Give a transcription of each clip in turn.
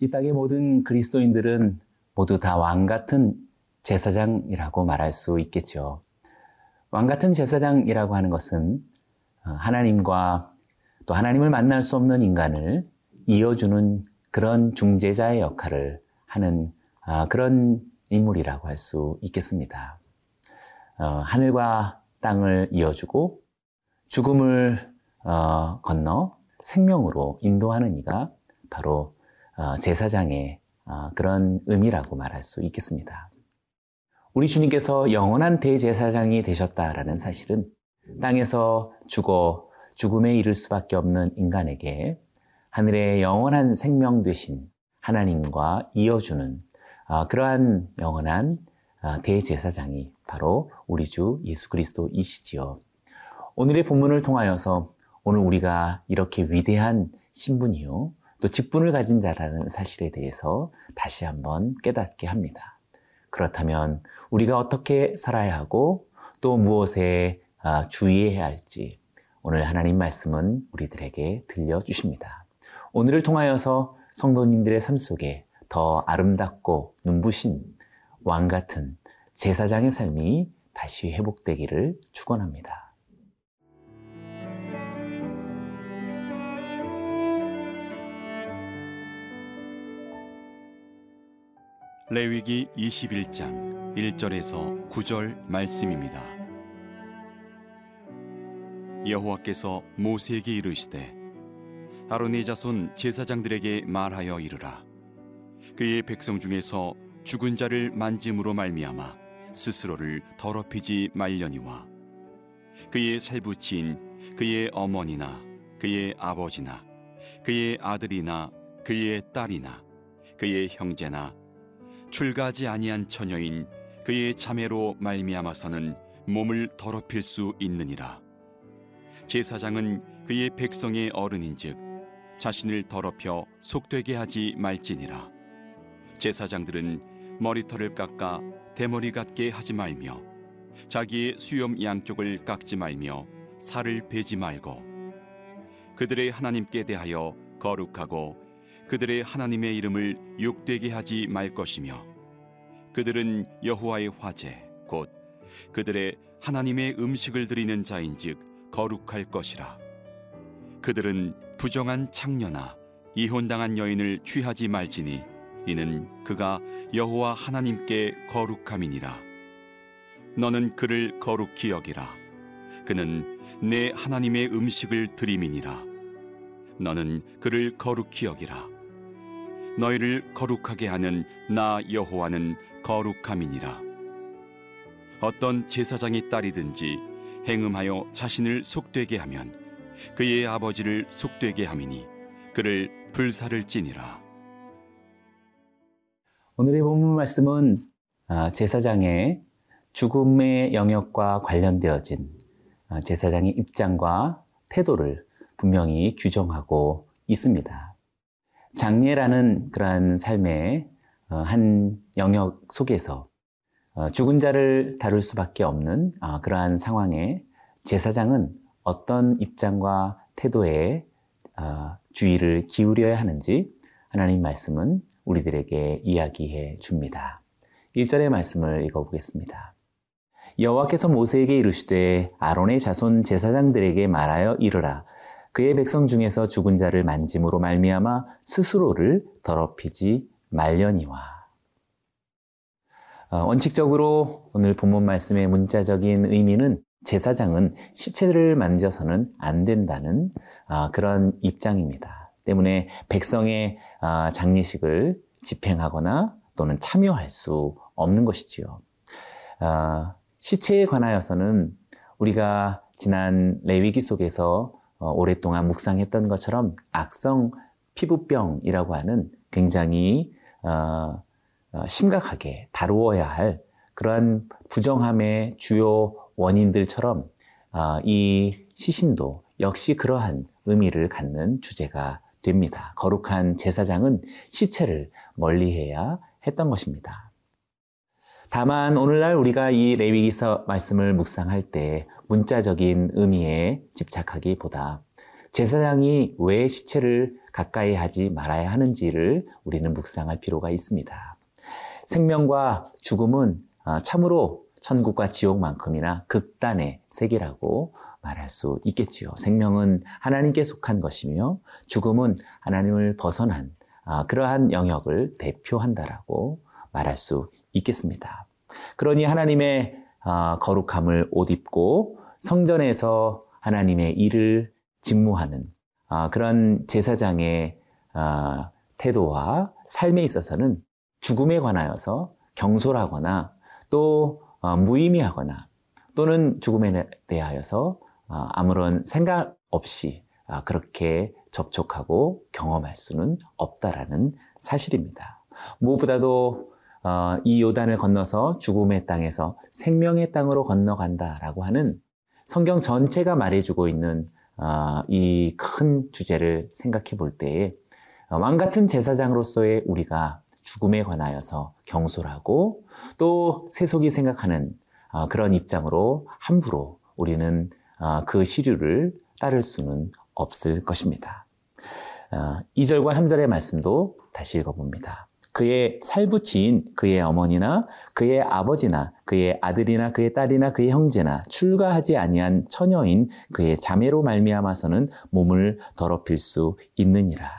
이 땅의 모든 그리스도인들은 모두 다 왕 같은 제사장이라고 말할 수 있겠죠. 왕 같은 제사장이라고 하는 것은 어, 하나님과 또 하나님을 만날 수 없는 인간을 이어주는 그런 중재자의 역할을 하는 아, 그런 인물이라고 할 수 있겠습니다. 어, 하늘과 땅을 이어주고 죽음을 어, 건너 생명으로 인도하는 이가 바로 제사장의 그런 의미라고 말할 수 있겠습니다. 우리 주님께서 영원한 대제사장이 되셨다라는 사실은 땅에서 죽어 죽음에 이를 수밖에 없는 인간에게 하늘의 영원한 생명 되신 하나님과 이어주는 아, 그러한 영원한 아, 대제사장이 바로 우리 주 예수 그리스도이시지요. 오늘의 본문을 통하여서 오늘 우리가 이렇게 위대한 신분이요. 또 직분을 가진 자라는 사실에 대해서 다시 한번 깨닫게 합니다. 그렇다면 우리가 어떻게 살아야 하고 또 무엇에 아, 주의해야 할지 오늘 하나님 말씀은 우리들에게 들려주십니다. 오늘을 통하여서 성도님들의 삶 속에 더 아름답고 눈부신 왕 같은 제사장의 삶이 다시 회복되기를 축원합니다. 레위기 21장 1절에서 9절 말씀입니다. 여호와께서 모세에게 이르시되 아론의 자손 제사장들에게 말하여 이르라 그의 백성 중에서 죽은 자를 만짐으로 말미암아 스스로를 더럽히지 말려니와 그의 살부친 그의 어머니나 그의 아버지나 그의 아들이나 그의 딸이나 그의 형제나 출가하지 아니한 처녀인 그의 자매로 말미암아서는 몸을 더럽힐 수 있느니라. 제사장은 그의 백성의 어른인즉 자신을 더럽혀 속되게 하지 말지니라. 제사장들은 머리털을 깎아 대머리 같게 하지 말며 자기의 수염 양쪽을 깎지 말며 살을 베지 말고 그들의 하나님께 대하여 거룩하고 그들의 하나님의 이름을 욕되게 하지 말 것이며 그들은 여호와의 화제 곧 그들의 하나님의 음식을 드리는 자인즉 거룩할 것이라. 그들은 부정한 창녀나 이혼당한 여인을 취하지 말지니 이는 그가 여호와 하나님께 거룩함이니라. 너는 그를 거룩히 여기라. 그는 내 하나님의 음식을 드림이니라. 너는 그를 거룩히 여기라 너희를 거룩하게 하는 나 여호와는 거룩함이니라. 어떤 제사장의 딸이든지 행음하여 자신을 속되게 하면 그의 아버지를 속되게 함이니 그를 불사를 찌니라. 오늘의 본문 말씀은 아, 제사장의 죽음의 영역과 관련되어진 아, 제사장의 입장과 태도를 분명히 규정하고 있습니다. 장례라는 그러한 삶의 어, 한 영역 속에서 어, 죽은 자를 다룰 수밖에 없는 아, 그러한 상황에 제사장은 어떤 입장과 태도에 아, 주의를 기울여야 하는지 하나님 말씀은 우리들에게 이야기해 줍니다. 1절의 말씀을 읽어보겠습니다. 여호와께서 모세에게 이르시되 아론의 자손 제사장들에게 말하여 이르라 그의 백성 중에서 죽은 자를 만짐으로 말미암아 스스로를 더럽히지 말려니와. 어, 원칙적으로 오늘 본문 말씀의 문자적인 의미는 제사장은 시체를 만져서는 안 된다는 어, 그런 입장입니다. 때문에 백성의 어, 장례식을 집행하거나 또는 참여할 수 없는 것이지요. 시체에 관하여서는 우리가 지난 레위기 속에서 어, 오랫동안 묵상했던 것처럼 악성 피부병이라고 하는 굉장히 어, 어, 심각하게 다루어야 할 그러한 부정함의 주요 원인들처럼 이 시신도 역시 그러한 의미를 갖는 주제가 됩니다. 거룩한 제사장은 시체를 멀리해야 했던 것입니다. 다만 오늘날 우리가 이 레위기서 말씀을 묵상할 때 문자적인 의미에 집착하기보다 제사장이 왜 시체를 가까이 하지 말아야 하는지를 우리는 묵상할 필요가 있습니다. 생명과 죽음은 아, 참으로 천국과 지옥만큼이나 극단의 세계라고 말할 수 있겠지요. 생명은 하나님께 속한 것이며 죽음은 하나님을 벗어난 아, 그러한 영역을 대표한다라고 말할 수 있겠습니다. 그러니 하나님의 아, 거룩함을 옷 입고 성전에서 하나님의 일을 직무하는 아, 그런 제사장의 태도와 삶에 있어서는 죽음에 관하여서 경솔하거나 또 어, 무의미하거나 또는 죽음에 대하여서 어, 아무런 생각 없이 아, 그렇게 접촉하고 경험할 수는 없다라는 사실입니다. 무엇보다도 어, 이 요단을 건너서 죽음의 땅에서 생명의 땅으로 건너간다라고 하는 성경 전체가 말해주고 있는 이 큰 주제를 생각해 볼 때에 왕 같은 제사장으로서의 우리가 죽음에 관하여서 경솔하고 또 세속이 생각하는 어, 그런 입장으로 함부로 우리는 어, 그 시류를 따를 수는 없을 것입니다. 2절과 어, 3절의 말씀도 다시 읽어봅니다. 그의 살부치인 그의 어머니나 그의 아버지나 그의 아들이나 그의 딸이나 그의 형제나 출가하지 아니한 처녀인 그의 자매로 말미암아서는 몸을 더럽힐 수 있느니라.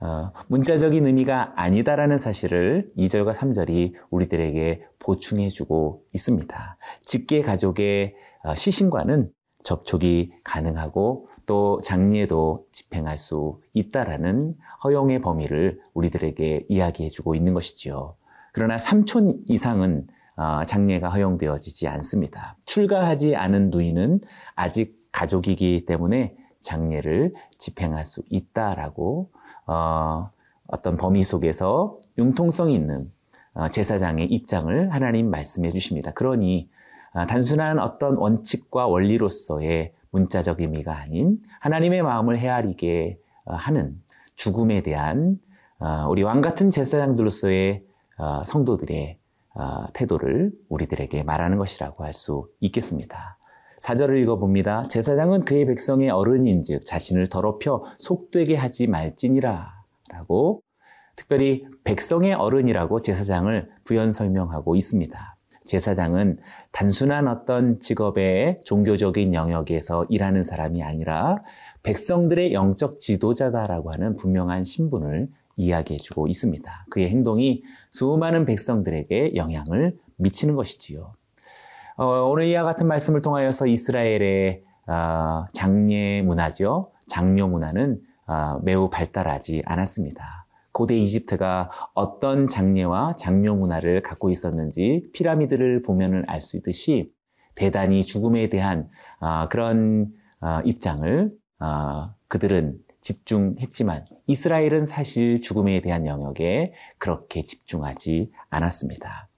어, 문자적인 의미가 아니다라는 사실을 2절과 3절이 우리들에게 보충해주고 있습니다. 직계 가족의 어, 시신과는 접촉이 가능하고 또 장례도 집행할 수 있다라는 허용의 범위를 우리들에게 이야기해주고 있는 것이지요. 그러나 삼촌 이상은 어, 장례가 허용되어지지 않습니다. 출가하지 않은 누이는 아직 가족이기 때문에 장례를 집행할 수 있다라고 어, 어떤 범위 속에서 융통성 있는 어, 제사장의 입장을 하나님 말씀해 주십니다. 그러니 어, 단순한 어떤 원칙과 원리로서의 문자적 의미가 아닌 하나님의 마음을 헤아리게 어, 하는 죽음에 대한 어, 우리 왕 같은 제사장들로서의 어, 성도들의 태도를 우리들에게 말하는 것이라고 할 수 있겠습니다. 사절을 읽어봅니다. 제사장은 그의 백성의 어른인즉 자신을 더럽혀 속되게 하지 말지니라 라고 특별히 백성의 어른이라고 제사장을 부연 설명하고 있습니다. 제사장은 단순한 어떤 직업의 종교적인 영역에서 일하는 사람이 아니라 백성들의 영적 지도자다라고 하는 분명한 신분을 이야기해주고 있습니다. 그의 행동이 수많은 백성들에게 영향을 미치는 것이지요. 어, 오늘 이와 같은 말씀을 통하여서 이스라엘의 어, 장례 문화죠. 장묘 문화는 어, 매우 발달하지 않았습니다. 고대 이집트가 어떤 장례와 장묘 문화를 갖고 있었는지 피라미드를 보면 알 수 있듯이 대단히 죽음에 대한 어, 그런 어, 입장을 어, 그들은 집중했지만 이스라엘은 사실 죽음에 대한 영역에 그렇게 집중하지 않았습니다.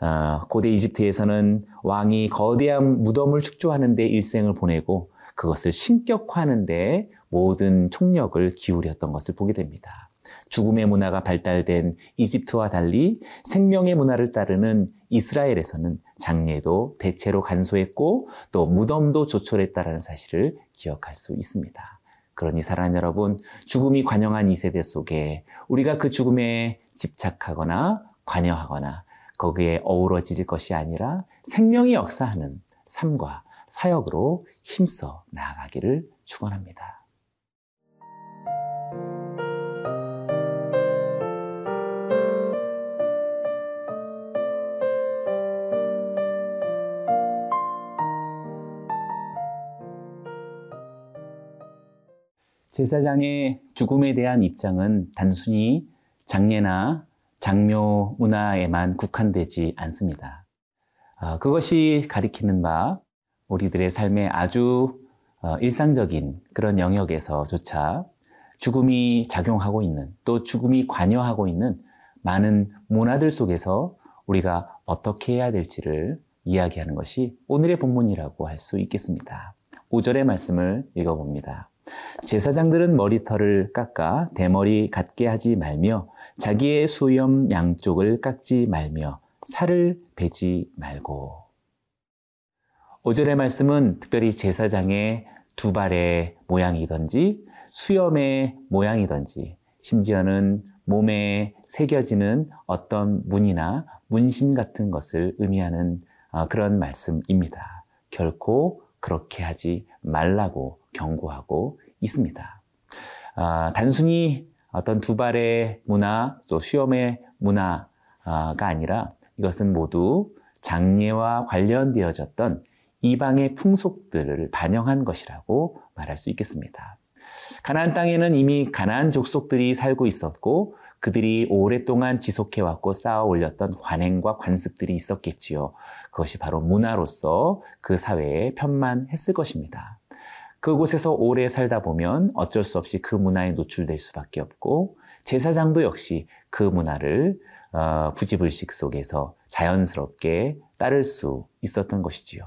어, 고대 이집트에서는 왕이 거대한 무덤을 축조하는 데 일생을 보내고 그것을 신격화하는 데 모든 총력을 기울였던 것을 보게 됩니다. 죽음의 문화가 발달된 이집트와 달리 생명의 문화를 따르는 이스라엘에서는 장례도 대체로 간소했고 또 무덤도 조촐했다라는 사실을 기억할 수 있습니다. 그러니 사랑하는 여러분, 죽음이 관영한 이 세대 속에 우리가 그 죽음에 집착하거나 관여하거나 거기에 어우러질 것이 아니라 생명이 역사하는 삶과 사역으로 힘써 나아가기를 축원합니다. 제사장의 죽음에 대한 입장은 단순히 장례나 장묘 문화에만 국한되지 않습니다. 어, 그것이 가리키는 바 우리들의 삶의 아주 어, 일상적인 그런 영역에서조차 죽음이 작용하고 있는 또 죽음이 관여하고 있는 많은 문화들 속에서 우리가 어떻게 해야 될지를 이야기하는 것이 오늘의 본문이라고 할 수 있겠습니다. 5절의 말씀을 읽어봅니다. 제사장들은 머리털을 깎아 대머리 같게 하지 말며 자기의 수염 양쪽을 깎지 말며 살을 베지 말고. 5절의 말씀은 특별히 제사장의 두 발의 모양이든지 수염의 모양이든지 심지어는 몸에 새겨지는 어떤 문이나 문신 같은 것을 의미하는 어, 그런 말씀입니다. 결코 그렇게 하지 말라고 경고하고 있습니다. 아, 단순히 어떤 두 발의 문화, 또 수염의 문화가 아니라 이것은 모두 장례와 관련되어졌던 이방의 풍속들을 반영한 것이라고 말할 수 있겠습니다. 가나안 땅에는 이미 가나안 족속들이 살고 있었고 그들이 오랫동안 지속해왔고 쌓아 올렸던 관행과 관습들이 있었겠지요. 그것이 바로 문화로서 그 사회에 편만했을 것입니다. 그곳에서 오래 살다 보면 어쩔 수 없이 그 문화에 노출될 수밖에 없고 제사장도 역시 그 문화를 어, 부지불식 속에서 자연스럽게 따를 수 있었던 것이지요.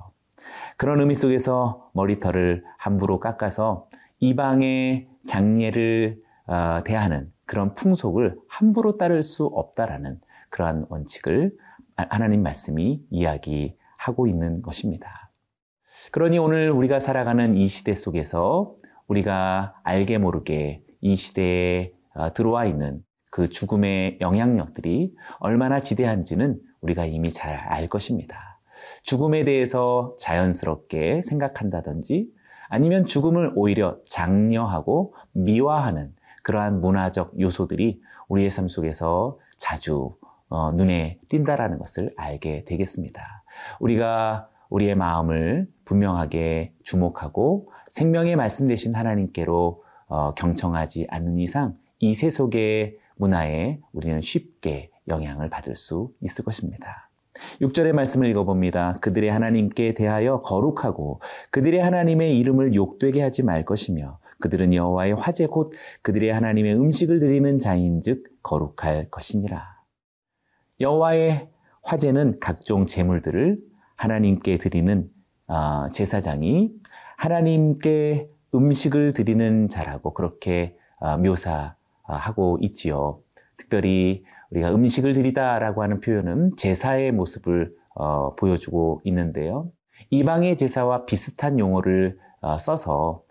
그런 의미 속에서 머리털을 함부로 깎아서 이방의 장례를 어, 대하는 그런 풍속을 함부로 따를 수 없다라는 그러한 원칙을 하나님 말씀이 이야기하고 있는 것입니다. 그러니 오늘 우리가 살아가는 이 시대 속에서 우리가 알게 모르게 이 시대에 어, 들어와 있는 그 죽음의 영향력들이 얼마나 지대한지는 우리가 이미 잘 알 것입니다. 죽음에 대해서 자연스럽게 생각한다든지 아니면 죽음을 오히려 장려하고 미화하는 그러한 문화적 요소들이 우리의 삶 속에서 자주 어, 눈에 띈다라는 것을 알게 되겠습니다. 우리가 우리의 마음을 분명하게 주목하고 생명의 말씀 되신 하나님께로 어, 경청하지 않는 이상 이 세속의 문화에 우리는 쉽게 영향을 받을 수 있을 것입니다. 6절의 말씀을 읽어봅니다. 그들의 하나님께 대하여 거룩하고 그들의 하나님의 이름을 욕되게 하지 말 것이며 그들은 여호와의 화제 곧 그들의 하나님의 음식을 드리는 자인즉 거룩할 것이니라. 여호와의 화제는 각종 제물들을 하나님께 드리는 어, 제사장이 하나님께 음식을 드리는 자라고 그렇게 어, 묘사하고 있지요. 특별히 우리가 음식을 드리다라고 하는 표현은 제사의 모습을 어, 보여주고 있는데요. 이방의 제사와 비슷한 용어를 써서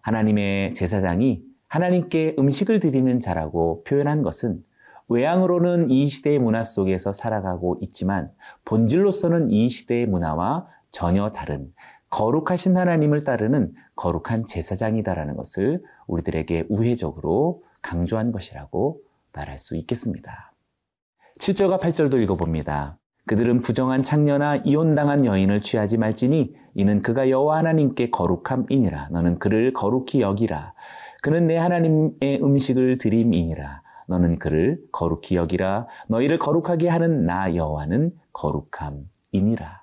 하나님의 제사장이 하나님께 음식을 드리는 자라고 표현한 것은 외양으로는 이 시대의 문화 속에서 살아가고 있지만 본질로서는 이 시대의 문화와 전혀 다른 거룩하신 하나님을 따르는 거룩한 제사장이다라는 것을 우리들에게 우회적으로 강조한 것이라고 말할 수 있겠습니다. 7절과 8절도 읽어봅니다. 그들은 부정한 창녀나 이혼당한 여인을 취하지 말지니 이는 그가 여호와 하나님께 거룩함이니라 너는 그를 거룩히 여기라 그는 내 하나님의 음식을 드림이니라 너는 그를 거룩히 여기라 너희를 거룩하게 하는 나 여호와는 거룩함이니라.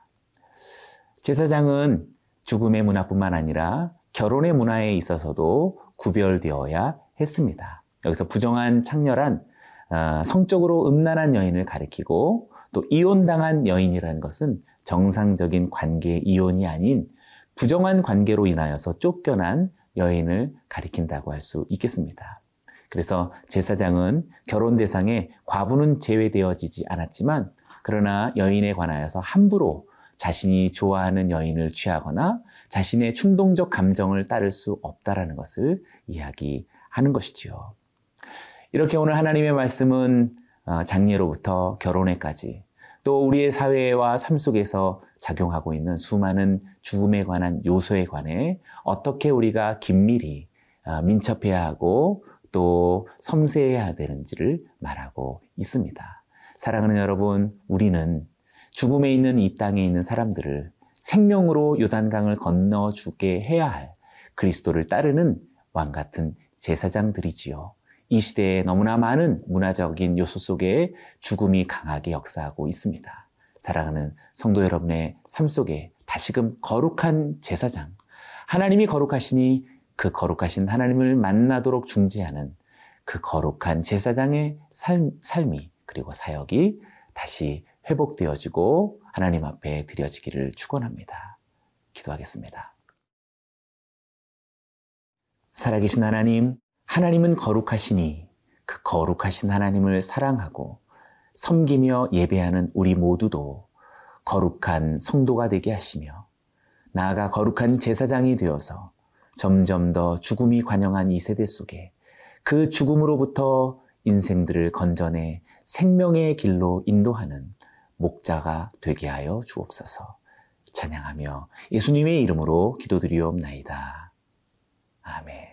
제사장은 죽음의 문화뿐만 아니라 결혼의 문화에 있어서도 구별되어야 했습니다. 여기서 부정한 창렬한 어, 성적으로 음란한 여인을 가리키고 또 이혼당한 여인이라는 것은 정상적인 관계의 이혼이 아닌 부정한 관계로 인하여서 쫓겨난 여인을 가리킨다고 할 수 있겠습니다. 그래서 제사장은 결혼 대상에 과부는 제외되어지지 않았지만 그러나 여인에 관하여서 함부로 자신이 좋아하는 여인을 취하거나 자신의 충동적 감정을 따를 수 없다라는 것을 이야기하는 것이지요. 이렇게 오늘 하나님의 말씀은 어, 장례로부터 결혼에까지 또 우리의 사회와 삶 속에서 작용하고 있는 수많은 죽음에 관한 요소에 관해 어떻게 우리가 긴밀히 어, 민첩해야 하고 또 섬세해야 되는지를 말하고 있습니다. 사랑하는 여러분, 우리는 죽음에 있는 이 땅에 있는 사람들을 생명으로 요단강을 건너주게 해야 할 그리스도를 따르는 왕 같은 제사장들이지요. 이 시대에 너무나 많은 문화적인 요소 속에 죽음이 강하게 역사하고 있습니다. 사랑하는 성도 여러분의 삶 속에 다시금 거룩한 제사장, 하나님이 거룩하시니 그 거룩하신 하나님을 만나도록 중지하는 그 거룩한 제사장의 삶, 삶이 그리고 사역이 다시 회복되어지고 하나님 앞에 드려지기를 축원합니다. 기도하겠습니다. 살아계신 하나님, 하나님은 거룩하시니 그 거룩하신 하나님을 사랑하고 섬기며 예배하는 우리 모두도 거룩한 성도가 되게 하시며 나아가 거룩한 제사장이 되어서 점점 더 죽음이 관영한 이 세대 속에 그 죽음으로부터 인생들을 건져내 생명의 길로 인도하는 목자가 되게 하여 주옵소서. 찬양하며 예수님의 이름으로 기도드리옵나이다. 아멘.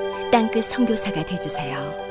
땅끝 성교사가 되주세요